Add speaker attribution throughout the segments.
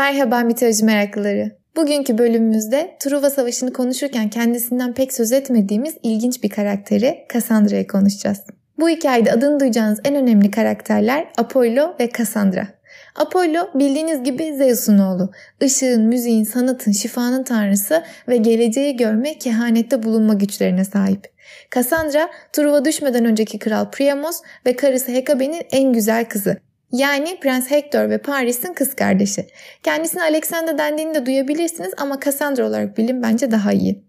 Speaker 1: Merhaba mitoloji meraklıları. Bugünkü bölümümüzde Truva Savaşı'nı konuşurken kendisinden pek söz etmediğimiz ilginç bir karakteri Cassandra'yı konuşacağız. Bu hikayede adını duyacağınız en önemli karakterler Apollo ve Cassandra. Apollo bildiğiniz gibi Zeus'un oğlu. Işığın, müziğin, sanatın, şifanın tanrısı ve geleceği görme, kehanette bulunma güçlerine sahip. Cassandra, Truva düşmeden önceki kral Priamos ve karısı Hekabe'nin en güzel kızı. Yani Prens Hector ve Paris'in kız kardeşi. Kendisine Alexander dendiğini de duyabilirsiniz ama Cassandra olarak bilin bence daha iyi.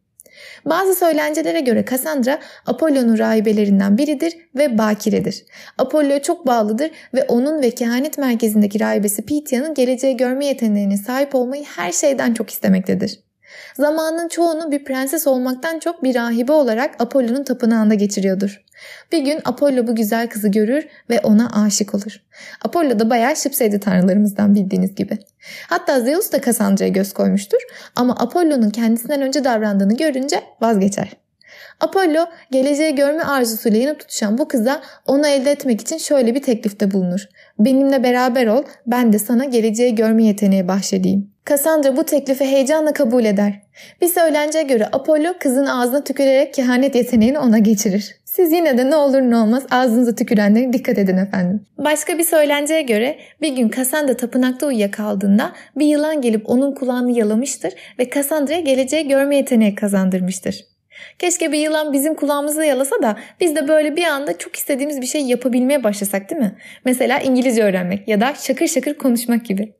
Speaker 1: Bazı söylencelere göre Cassandra Apollo'nun rahibelerinden biridir ve bakiredir. Apollo'ya çok bağlıdır ve onun ve kehanet merkezindeki rahibesi Pythia'nın geleceği görme yeteneğine sahip olmayı her şeyden çok istemektedir. Zamanın çoğunu bir prenses olmaktan çok bir rahibe olarak Apollo'nun tapınağında geçiriyordur. Bir gün Apollo bu güzel kızı görür ve ona aşık olur. Apollo da bayağı şıpseydi tanrılarımızdan bildiğiniz gibi. Hatta Zeus da Cassandra'ya göz koymuştur ama Apollo'nun kendisinden önce davrandığını görünce vazgeçer. Apollo geleceği görme arzusuyla yanıp tutuşan bu kıza onu elde etmek için şöyle bir teklifte bulunur. Benimle beraber ol ben de sana geleceği görme yeteneği bahşedeyim. Cassandra bu teklifi heyecanla kabul eder. Bir söylenceye göre Apollo kızın ağzına tükürerek kehanet yeteneğini ona geçirir. Siz yine de ne olur ne olmaz ağzınıza tükürenlere dikkat edin efendim. Başka bir söylenceye göre bir gün Cassandra tapınakta uyuyakaldığında bir yılan gelip onun kulağını yalamıştır ve Cassandra'ya geleceği görme yeteneği kazandırmıştır. Keşke bir yılan bizim kulağımızı yalasa da biz de böyle bir anda çok istediğimiz bir şey yapabilmeye başlasak değil mi? Mesela İngilizce öğrenmek ya da şakır şakır konuşmak gibi.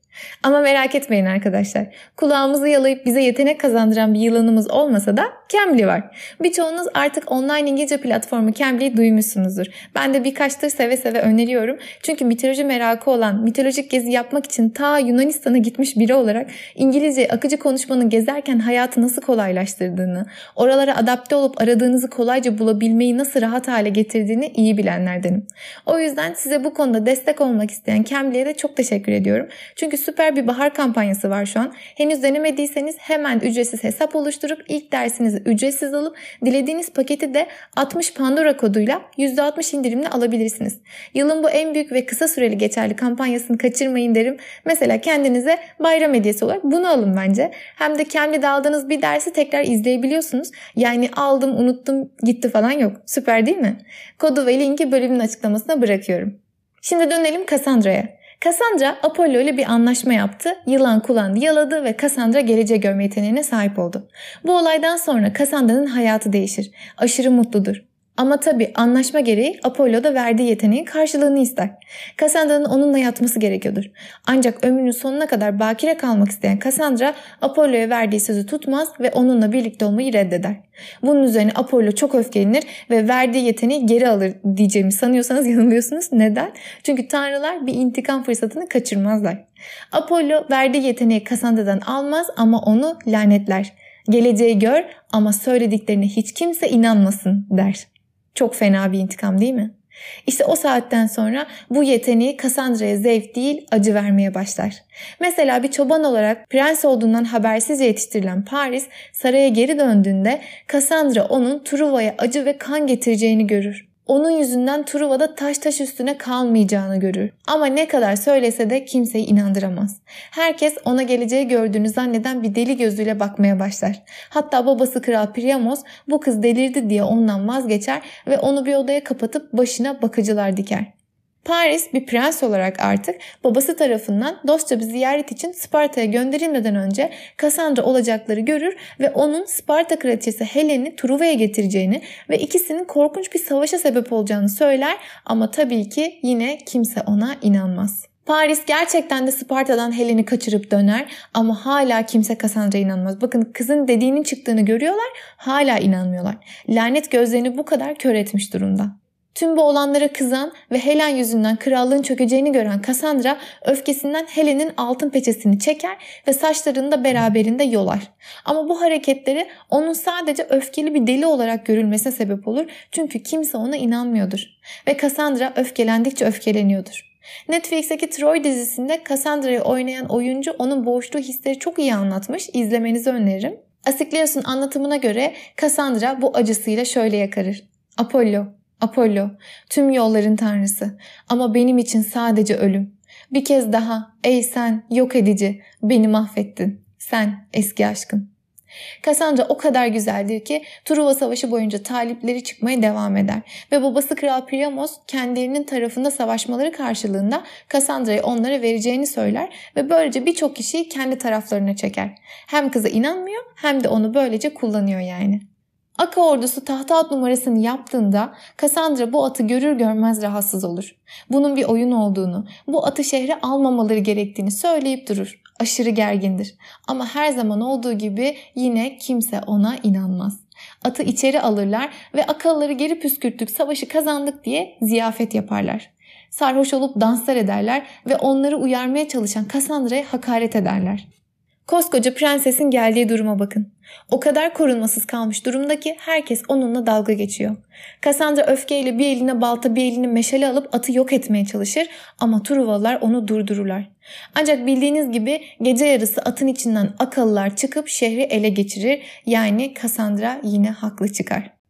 Speaker 1: Ama merak etmeyin arkadaşlar. Kulağımızı yalayıp bize yetenek kazandıran bir yılanımız olmasa da Cambly var. Birçoğunuz artık online İngilizce platformu Cambly'yi duymuşsunuzdur. Ben de birkaçtır seve seve öneriyorum. Çünkü mitoloji merakı olan, mitolojik gezi yapmak için ta Yunanistan'a gitmiş biri olarak İngilizce akıcı konuşmanın gezerken hayatı nasıl kolaylaştırdığını, oralara adapte olup aradığınızı kolayca bulabilmeyi nasıl rahat hale getirdiğini iyi bilenlerdenim. O yüzden size bu konuda destek olmak isteyen Cambly'e de çok teşekkür ediyorum. Çünkü süper bir bahar kampanyası var şu an. Henüz denemediyseniz hemen ücretsiz hesap oluşturup ilk dersinizi ücretsiz alıp dilediğiniz paketi de 60 Pandora koduyla %60 indirimle alabilirsiniz. Yılın bu en büyük ve kısa süreli geçerli kampanyasını kaçırmayın derim. Mesela kendinize bayram hediyesi olarak bunu alın bence. Hem de kendi aldığınız bir dersi tekrar izleyebiliyorsunuz. Yani aldım unuttum gitti falan yok. Süper değil mi? Kodu ve linki bölümün açıklamasına bırakıyorum. Şimdi dönelim Cassandra'ya. Cassandra Apollo ile bir anlaşma yaptı. Yılan kulağını yaladı ve Cassandra geleceği görme yeteneğine sahip oldu. Bu olaydan sonra Cassandra'nın hayatı değişir. Aşırı mutludur. Ama tabi anlaşma gereği Apollo da verdiği yeteneğin karşılığını ister. Cassandra'nın onunla yatması gerekiyordur. Ancak ömrünün sonuna kadar bakire kalmak isteyen Cassandra Apollo'ya verdiği sözü tutmaz ve onunla birlikte olmayı reddeder. Bunun üzerine Apollo çok öfkelenir ve verdiği yeteneği geri alır diyeceğimi sanıyorsanız yanılıyorsunuz. Neden? Çünkü tanrılar bir intikam fırsatını kaçırmazlar. Apollo verdiği yeteneği Cassandra'dan almaz ama onu lanetler. Geleceği gör ama söylediklerine hiç kimse inanmasın der. Çok fena bir intikam değil mi? İşte o saatten sonra bu yeteneği Cassandra'ya zevk değil acı vermeye başlar. Mesela bir çoban olarak prens olduğundan habersizce yetiştirilen Paris saraya geri döndüğünde Cassandra onun Truva'ya acı ve kan getireceğini görür onun yüzünden Truva'da taş taş üstüne kalmayacağını görür. Ama ne kadar söylese de kimseyi inandıramaz. Herkes ona geleceği gördüğünü zanneden bir deli gözüyle bakmaya başlar. Hatta babası Kral Priamos bu kız delirdi diye ondan vazgeçer ve onu bir odaya kapatıp başına bakıcılar diker. Paris bir prens olarak artık babası tarafından dostça bir ziyaret için Sparta'ya gönderilmeden önce Cassandra olacakları görür ve onun Sparta kraliçesi Helen'i Truva'ya getireceğini ve ikisinin korkunç bir savaşa sebep olacağını söyler ama tabii ki yine kimse ona inanmaz. Paris gerçekten de Sparta'dan Helen'i kaçırıp döner ama hala kimse Cassandra'ya inanmaz. Bakın kızın dediğinin çıktığını görüyorlar hala inanmıyorlar. Lanet gözlerini bu kadar kör etmiş durumda. Tüm bu olanlara kızan ve Helen yüzünden krallığın çökeceğini gören Cassandra öfkesinden Helen'in altın peçesini çeker ve saçlarını da beraberinde yolar. Ama bu hareketleri onun sadece öfkeli bir deli olarak görülmesine sebep olur çünkü kimse ona inanmıyordur. Ve Cassandra öfkelendikçe öfkeleniyordur. Netflix'teki Troy dizisinde Cassandra'yı oynayan oyuncu onun boğuştuğu hisleri çok iyi anlatmış. İzlemenizi öneririm. Asiklios'un anlatımına göre Cassandra bu acısıyla şöyle yakarır. Apollo, Apollo, tüm yolların tanrısı ama benim için sadece ölüm. Bir kez daha ey sen yok edici beni mahvettin. Sen eski aşkım. Cassandra o kadar güzeldir ki Truva Savaşı boyunca talipleri çıkmaya devam eder ve babası Kral Priamos kendilerinin tarafında savaşmaları karşılığında Cassandra'yı onlara vereceğini söyler ve böylece birçok kişiyi kendi taraflarına çeker. Hem kıza inanmıyor hem de onu böylece kullanıyor yani. Aka ordusu tahta at numarasını yaptığında Cassandra bu atı görür görmez rahatsız olur. Bunun bir oyun olduğunu, bu atı şehre almamaları gerektiğini söyleyip durur. Aşırı gergindir. Ama her zaman olduğu gibi yine kimse ona inanmaz. Atı içeri alırlar ve akılları geri püskürttük, savaşı kazandık diye ziyafet yaparlar. Sarhoş olup danslar ederler ve onları uyarmaya çalışan Cassandra'ya hakaret ederler. Koskoca prensesin geldiği duruma bakın. O kadar korunmasız kalmış durumda ki herkes onunla dalga geçiyor. Cassandra öfkeyle bir eline balta bir eline meşale alıp atı yok etmeye çalışır ama Truvalılar onu durdururlar. Ancak bildiğiniz gibi gece yarısı atın içinden akıllılar çıkıp şehri ele geçirir yani Cassandra yine haklı çıkar.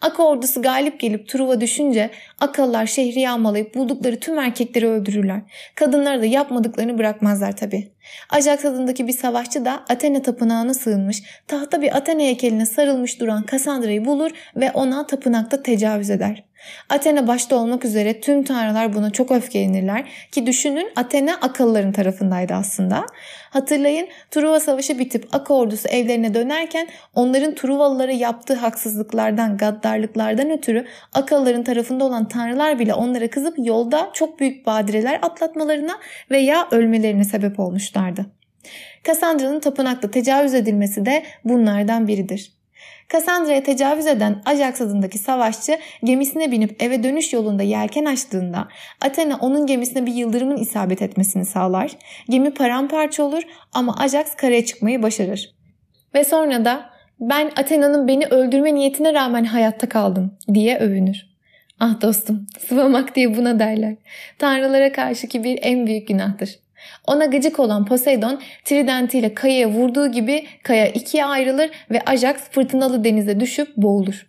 Speaker 1: Aka ordusu galip gelip Truva düşünce Akalılar şehri yağmalayıp buldukları tüm erkekleri öldürürler. Kadınları da yapmadıklarını bırakmazlar tabi. Ajax adındaki bir savaşçı da Athena tapınağına sığınmış, tahta bir Athena heykeline sarılmış duran Kassandra'yı bulur ve ona tapınakta tecavüz eder. Athena başta olmak üzere tüm tanrılar buna çok öfkelenirler ki düşünün Athena akılların tarafındaydı aslında. Hatırlayın Truva Savaşı bitip Aka ordusu evlerine dönerken onların Truvalılara yaptığı haksızlıklardan, gaddarlıklardan ötürü Akalıların tarafında olan tanrılar bile onlara kızıp yolda çok büyük badireler atlatmalarına veya ölmelerine sebep olmuşlardı. Kassandra'nın tapınakta tecavüz edilmesi de bunlardan biridir. Kassandra'ya tecavüz eden Ajax adındaki savaşçı gemisine binip eve dönüş yolunda yelken açtığında Athena onun gemisine bir yıldırımın isabet etmesini sağlar. Gemi paramparça olur ama Ajax karaya çıkmayı başarır. Ve sonra da ben Athena'nın beni öldürme niyetine rağmen hayatta kaldım diye övünür. Ah dostum sıvamak diye buna derler. Tanrılara karşıki bir en büyük günahtır. Ona gıcık olan Poseidon tridentiyle kayaya vurduğu gibi kaya ikiye ayrılır ve Ajax fırtınalı denize düşüp boğulur.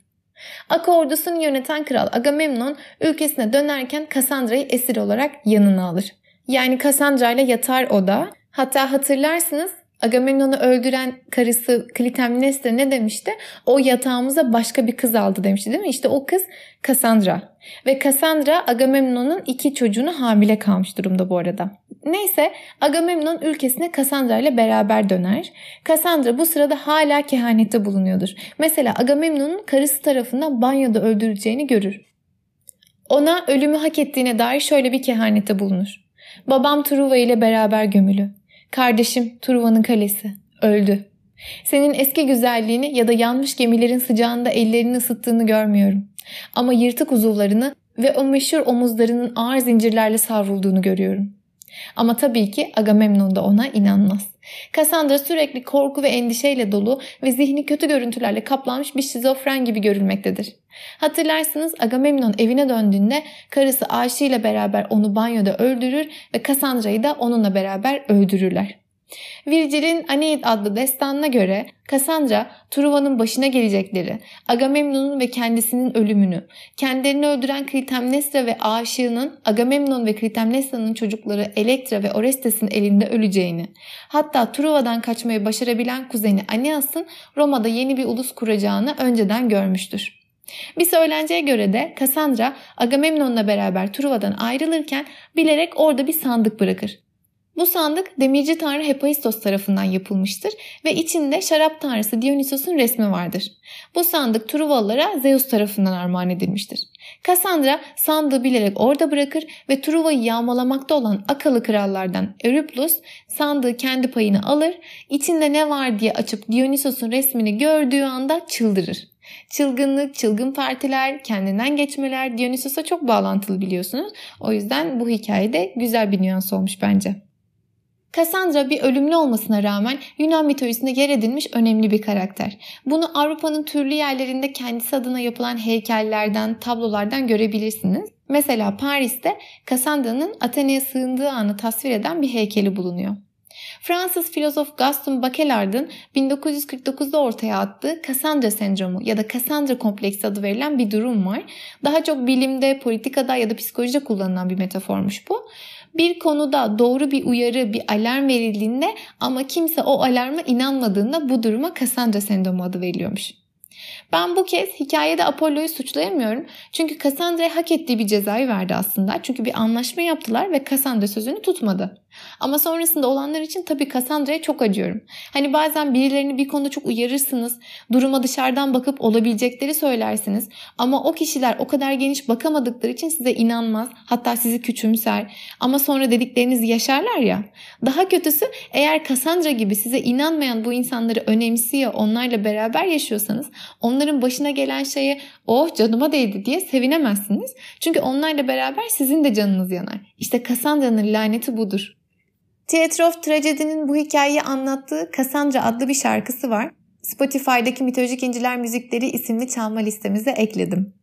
Speaker 1: Aka ordusunu yöneten kral Agamemnon ülkesine dönerken Kassandra'yı esir olarak yanına alır. Yani Kassandra ile yatar o da. Hatta hatırlarsınız Agamemnon'u öldüren karısı Klitemnestra ne demişti? O yatağımıza başka bir kız aldı demişti değil mi? İşte o kız Cassandra. Ve Cassandra Agamemnon'un iki çocuğunu hamile kalmış durumda bu arada. Neyse Agamemnon ülkesine Cassandra ile beraber döner. Cassandra bu sırada hala kehanette bulunuyordur. Mesela Agamemnon'un karısı tarafından banyoda öldürüleceğini görür. Ona ölümü hak ettiğine dair şöyle bir kehanette bulunur. Babam Truva ile beraber gömülü. Kardeşim Truva'nın kalesi. Öldü. Senin eski güzelliğini ya da yanmış gemilerin sıcağında ellerini ısıttığını görmüyorum. Ama yırtık uzuvlarını ve o meşhur omuzlarının ağır zincirlerle savrulduğunu görüyorum. Ama tabii ki Agamemnon da ona inanmaz. Cassandra sürekli korku ve endişeyle dolu ve zihni kötü görüntülerle kaplanmış bir şizofren gibi görülmektedir. Hatırlarsınız Agamemnon evine döndüğünde karısı Aşi ile beraber onu banyoda öldürür ve Cassandra'yı da onunla beraber öldürürler. Virgil'in Aeneid adlı destanına göre Cassandra, Truva'nın başına gelecekleri, Agamemnon'un ve kendisinin ölümünü, kendilerini öldüren Klitemnestra ve aşığının Agamemnon ve Klitemnestra'nın çocukları Elektra ve Orestes'in elinde öleceğini, hatta Truva'dan kaçmayı başarabilen kuzeni Aeneas'ın Roma'da yeni bir ulus kuracağını önceden görmüştür. Bir söylenceye göre de Cassandra Agamemnon'la beraber Truva'dan ayrılırken bilerek orada bir sandık bırakır. Bu sandık demirci tanrı Hephaistos tarafından yapılmıştır ve içinde şarap tanrısı Dionysos'un resmi vardır. Bu sandık Truvalılara Zeus tarafından armağan edilmiştir. Cassandra sandığı bilerek orada bırakır ve Truva'yı yağmalamakta olan akalı krallardan Eurypylus sandığı kendi payını alır, içinde ne var diye açıp Dionysos'un resmini gördüğü anda çıldırır. Çılgınlık, çılgın partiler, kendinden geçmeler Dionysos'a çok bağlantılı biliyorsunuz. O yüzden bu hikayede güzel bir nüans olmuş bence. Cassandra bir ölümlü olmasına rağmen Yunan mitolojisinde yer edilmiş önemli bir karakter. Bunu Avrupa'nın türlü yerlerinde kendisi adına yapılan heykellerden, tablolardan görebilirsiniz. Mesela Paris'te Cassandra'nın Athena'ya sığındığı anı tasvir eden bir heykeli bulunuyor. Fransız filozof Gaston Bachelard'ın 1949'da ortaya attığı Cassandra sendromu ya da Cassandra kompleksi adı verilen bir durum var. Daha çok bilimde, politikada ya da psikolojide kullanılan bir metaformuş bu. Bir konuda doğru bir uyarı, bir alarm verildiğinde ama kimse o alarma inanmadığında bu duruma Cassandra sendromu adı veriliyormuş. Ben bu kez hikayede Apollo'yu suçlayamıyorum. Çünkü Cassandra'ya hak ettiği bir cezayı verdi aslında. Çünkü bir anlaşma yaptılar ve Cassandra sözünü tutmadı. Ama sonrasında olanlar için tabii Cassandra'ya çok acıyorum. Hani bazen birilerini bir konuda çok uyarırsınız. Duruma dışarıdan bakıp olabilecekleri söylersiniz. Ama o kişiler o kadar geniş bakamadıkları için size inanmaz. Hatta sizi küçümser. Ama sonra dediklerinizi yaşarlar ya. Daha kötüsü eğer Cassandra gibi size inanmayan bu insanları önemsiyor, onlarla beraber yaşıyorsanız onların başına gelen şeye oh canıma değdi diye sevinemezsiniz. Çünkü onlarla beraber sizin de canınız yanar. İşte Cassandra'nın laneti budur. Theatre of Tragedy'nin bu hikayeyi anlattığı Cassandra adlı bir şarkısı var. Spotify'daki Mitolojik İnciler Müzikleri isimli çalma listemize ekledim.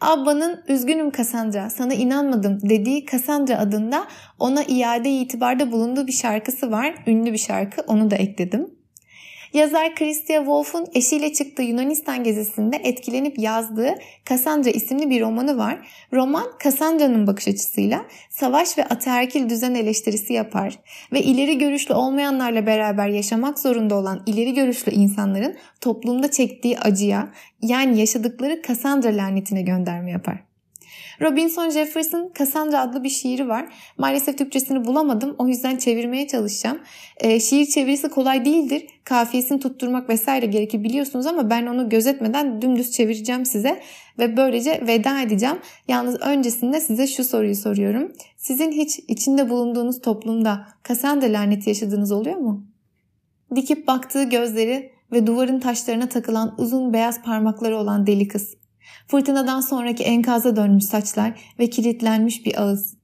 Speaker 1: Abba'nın Üzgünüm Cassandra, sana inanmadım dediği Cassandra adında ona iade itibarda bulunduğu bir şarkısı var. Ünlü bir şarkı, onu da ekledim. Yazar Christia Wolf'un eşiyle çıktığı Yunanistan gezisinde etkilenip yazdığı Cassandra isimli bir romanı var. Roman Cassandra'nın bakış açısıyla savaş ve ataerkil düzen eleştirisi yapar ve ileri görüşlü olmayanlarla beraber yaşamak zorunda olan ileri görüşlü insanların toplumda çektiği acıya yani yaşadıkları Cassandra lanetine gönderme yapar. Robinson Jefferson Cassandra adlı bir şiiri var. Maalesef Türkçesini bulamadım. O yüzden çevirmeye çalışacağım. E, şiir çevirisi kolay değildir. Kafiyesini tutturmak vesaire gerekir biliyorsunuz ama ben onu gözetmeden dümdüz çevireceğim size ve böylece veda edeceğim. Yalnız öncesinde size şu soruyu soruyorum. Sizin hiç içinde bulunduğunuz toplumda Cassandra laneti yaşadığınız oluyor mu? Dikip baktığı gözleri ve duvarın taşlarına takılan uzun beyaz parmakları olan deli kız. Fırtınadan sonraki enkaza dönmüş saçlar ve kilitlenmiş bir ağız.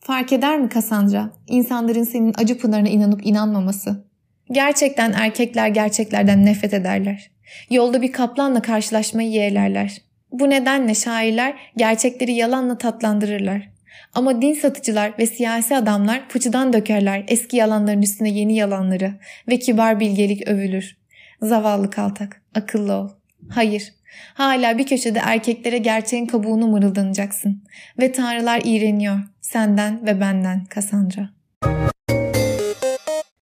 Speaker 1: Fark eder mi Cassandra? İnsanların senin acı pınarına inanıp inanmaması. Gerçekten erkekler gerçeklerden nefret ederler. Yolda bir kaplanla karşılaşmayı yeğlerler. Bu nedenle şairler gerçekleri yalanla tatlandırırlar. Ama din satıcılar ve siyasi adamlar fıçıdan dökerler eski yalanların üstüne yeni yalanları ve kibar bilgelik övülür. Zavallı kaltak, akıllı ol. Hayır, Hala bir köşede erkeklere gerçeğin kabuğunu mırıldanacaksın. Ve tanrılar iğreniyor. Senden ve benden Cassandra.